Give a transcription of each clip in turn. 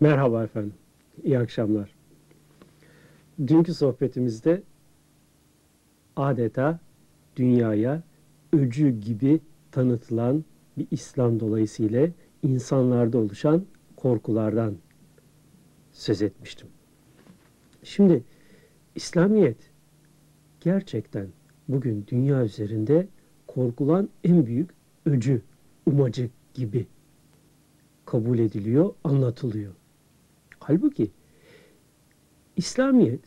Merhaba efendim. İyi akşamlar. Dünkü sohbetimizde adeta dünyaya öcü gibi tanıtılan bir İslam dolayısıyla insanlarda oluşan korkulardan söz etmiştim. Şimdi İslamiyet gerçekten bugün dünya üzerinde korkulan en büyük öcü, umacı gibi kabul ediliyor, anlatılıyor. Halbuki İslamiyet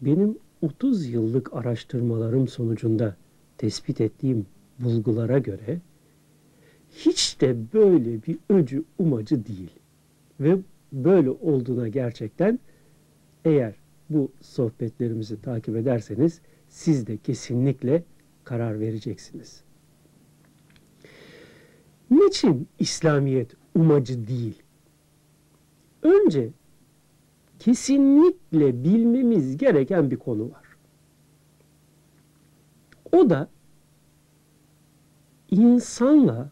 benim 30 yıllık araştırmalarım sonucunda tespit ettiğim bulgulara göre hiç de böyle bir öcü umacı değil. Ve böyle olduğuna gerçekten eğer bu sohbetlerimizi takip ederseniz siz de kesinlikle karar vereceksiniz. Niçin İslamiyet umacı değil? Önce kesinlikle bilmemiz gereken bir konu var. O da insanla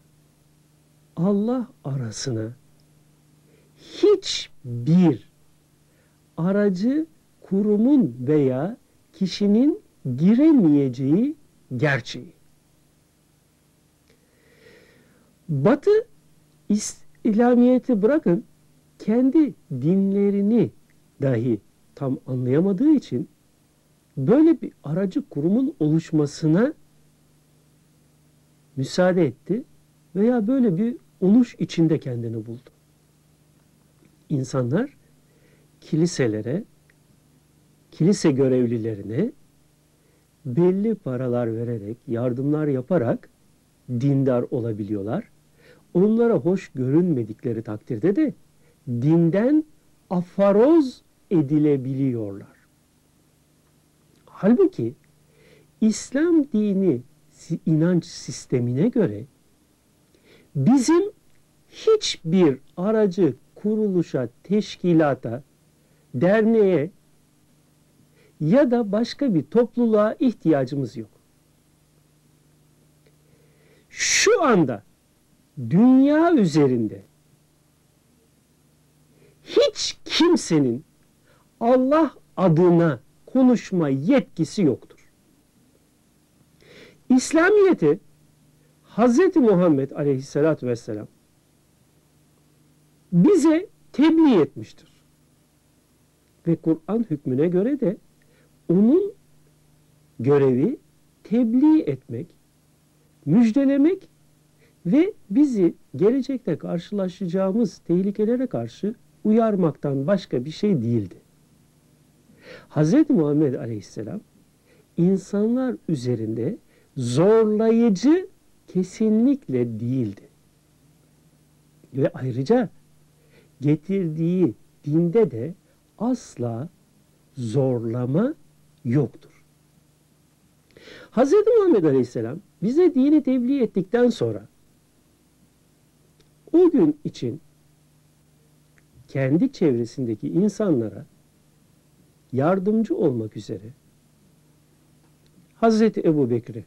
Allah arasına hiçbir aracı kurumun veya kişinin giremeyeceği gerçeği. Batı İslamiyeti bırakın kendi dinlerini dahi tam anlayamadığı için böyle bir aracı kurumun oluşmasına müsaade etti veya böyle bir oluş içinde kendini buldu. İnsanlar kiliselere, kilise görevlilerine belli paralar vererek, yardımlar yaparak dindar olabiliyorlar. Onlara hoş görünmedikleri takdirde de dinden afaroz edilebiliyorlar. Halbuki İslam dini inanç sistemine göre bizim hiçbir aracı kuruluşa, teşkilata, derneğe ya da başka bir topluluğa ihtiyacımız yok. Şu anda dünya üzerinde hiç kimsenin Allah adına konuşma yetkisi yoktur. İslamiyeti Hz. Muhammed aleyhissalatü vesselam bize tebliğ etmiştir. Ve Kur'an hükmüne göre de onun görevi tebliğ etmek, müjdelemek ve bizi gelecekte karşılaşacağımız tehlikelere karşı uyarmaktan başka bir şey değildi. Hz. Muhammed Aleyhisselam insanlar üzerinde zorlayıcı kesinlikle değildi. Ve ayrıca getirdiği dinde de asla zorlama yoktur. Hz. Muhammed Aleyhisselam bize dini tebliğ ettikten sonra o gün için kendi çevresindeki insanlara yardımcı olmak üzere Hazreti Ebu Bekir'i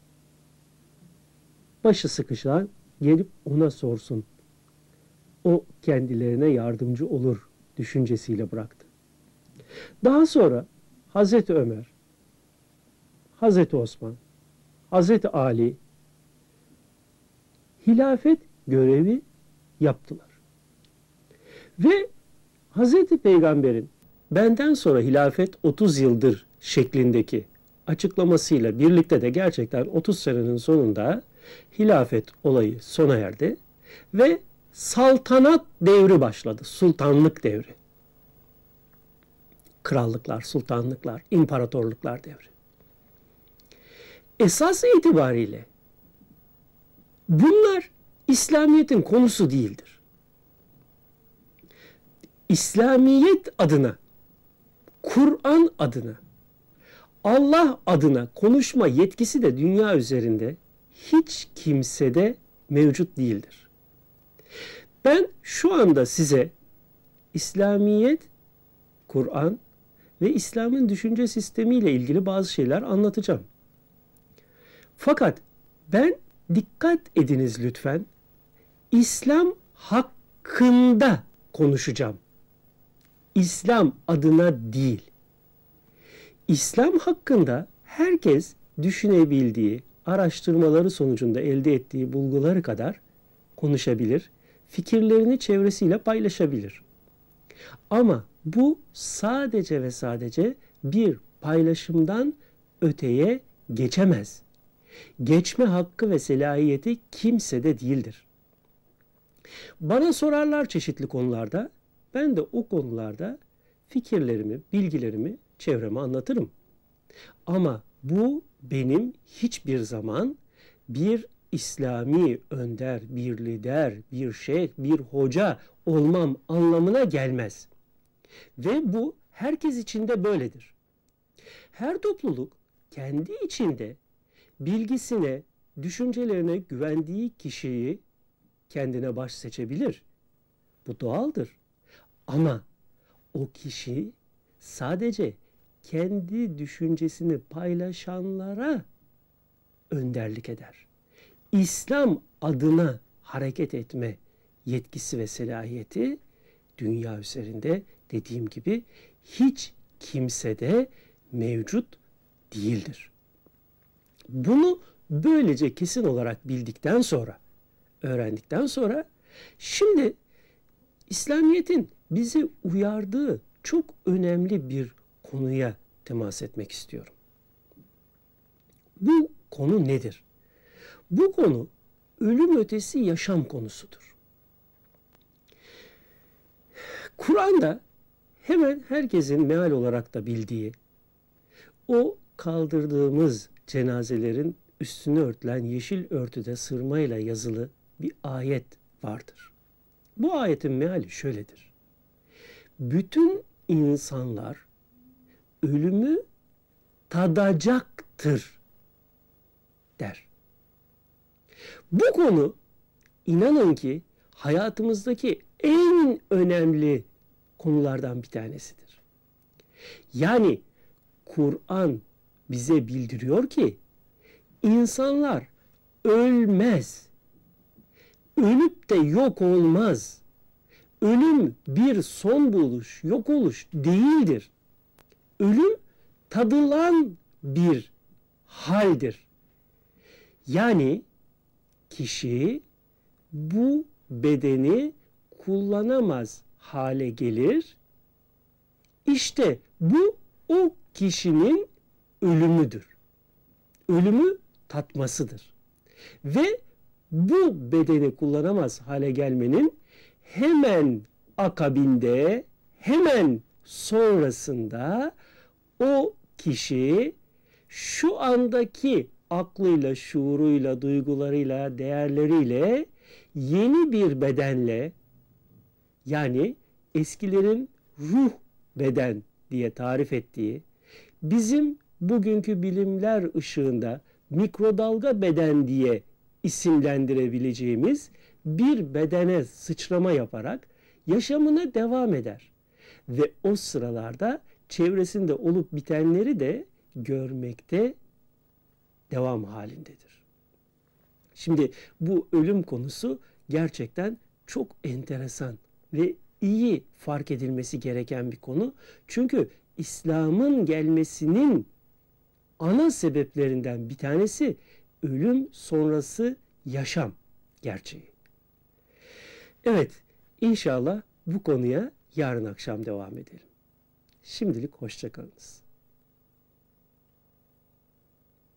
başı sıkışan gelip ona sorsun. O kendilerine yardımcı olur düşüncesiyle bıraktı. Daha sonra Hazreti Ömer, Hazreti Osman, Hazreti Ali hilafet görevi yaptılar. Ve Hazreti Peygamber'in benden sonra hilafet 30 yıldır şeklindeki açıklamasıyla birlikte de gerçekten 30 senenin sonunda hilafet olayı sona erdi ve saltanat devri başladı. Sultanlık devri. Krallıklar, sultanlıklar, imparatorluklar devri. Esas itibariyle bunlar İslamiyet'in konusu değildir. İslamiyet adına, Kur'an adına, Allah adına konuşma yetkisi de dünya üzerinde hiç kimsede mevcut değildir. Ben şu anda size İslamiyet, Kur'an ve İslam'ın düşünce sistemiyle ilgili bazı şeyler anlatacağım. Fakat ben dikkat ediniz lütfen. İslam hakkında konuşacağım. İslam adına değil. İslam hakkında herkes düşünebildiği, araştırmaları sonucunda elde ettiği bulguları kadar konuşabilir, fikirlerini çevresiyle paylaşabilir. Ama bu sadece ve sadece bir paylaşımdan öteye geçemez. Geçme hakkı ve selahiyeti kimsede değildir. Bana sorarlar çeşitli konularda. Ben de o konularda fikirlerimi, bilgilerimi çevreme anlatırım. Ama bu benim hiçbir zaman bir İslami önder, bir lider, bir şeyh, bir hoca olmam anlamına gelmez. Ve bu herkes için de böyledir. Her topluluk kendi içinde bilgisine, düşüncelerine güvendiği kişiyi kendine baş seçebilir. Bu doğaldır. Ama o kişi sadece kendi düşüncesini paylaşanlara önderlik eder. İslam adına hareket etme yetkisi ve selahiyeti dünya üzerinde dediğim gibi hiç kimsede mevcut değildir. Bunu böylece kesin olarak bildikten sonra, öğrendikten sonra şimdi İslamiyet'in bizi uyardığı çok önemli bir konuya temas etmek istiyorum. Bu konu nedir? Bu konu ölüm ötesi yaşam konusudur. Kur'an'da hemen herkesin meal olarak da bildiği o kaldırdığımız cenazelerin üstünü örtülen yeşil örtüde sırmayla yazılı bir ayet vardır. Bu ayetin meali şöyledir. Bütün insanlar ölümü tadacaktır der. Bu konu inanın ki hayatımızdaki en önemli konulardan bir tanesidir. Yani Kur'an bize bildiriyor ki insanlar ölmez. Ölüp de yok olmaz. Ölüm bir son buluş, yok oluş değildir. Ölüm tadılan bir haldir. Yani kişi bu bedeni kullanamaz hale gelir. İşte bu o kişinin ölümüdür. Ölümü tatmasıdır. Ve bu bedeni kullanamaz hale gelmenin hemen akabinde, hemen sonrasında o kişi şu andaki aklıyla, şuuruyla, duygularıyla, değerleriyle yeni bir bedenle yani eskilerin ruh beden diye tarif ettiği bizim bugünkü bilimler ışığında mikrodalga beden diye isimlendirebileceğimiz bir bedene sıçrama yaparak yaşamına devam eder. Ve o sıralarda çevresinde olup bitenleri de görmekte devam halindedir. Şimdi bu ölüm konusu gerçekten çok enteresan ve iyi fark edilmesi gereken bir konu. Çünkü İslam'ın gelmesinin ana sebeplerinden bir tanesi ölüm sonrası yaşam gerçeği. Evet, inşallah bu konuya yarın akşam devam edelim. Şimdilik hoşçakalınız.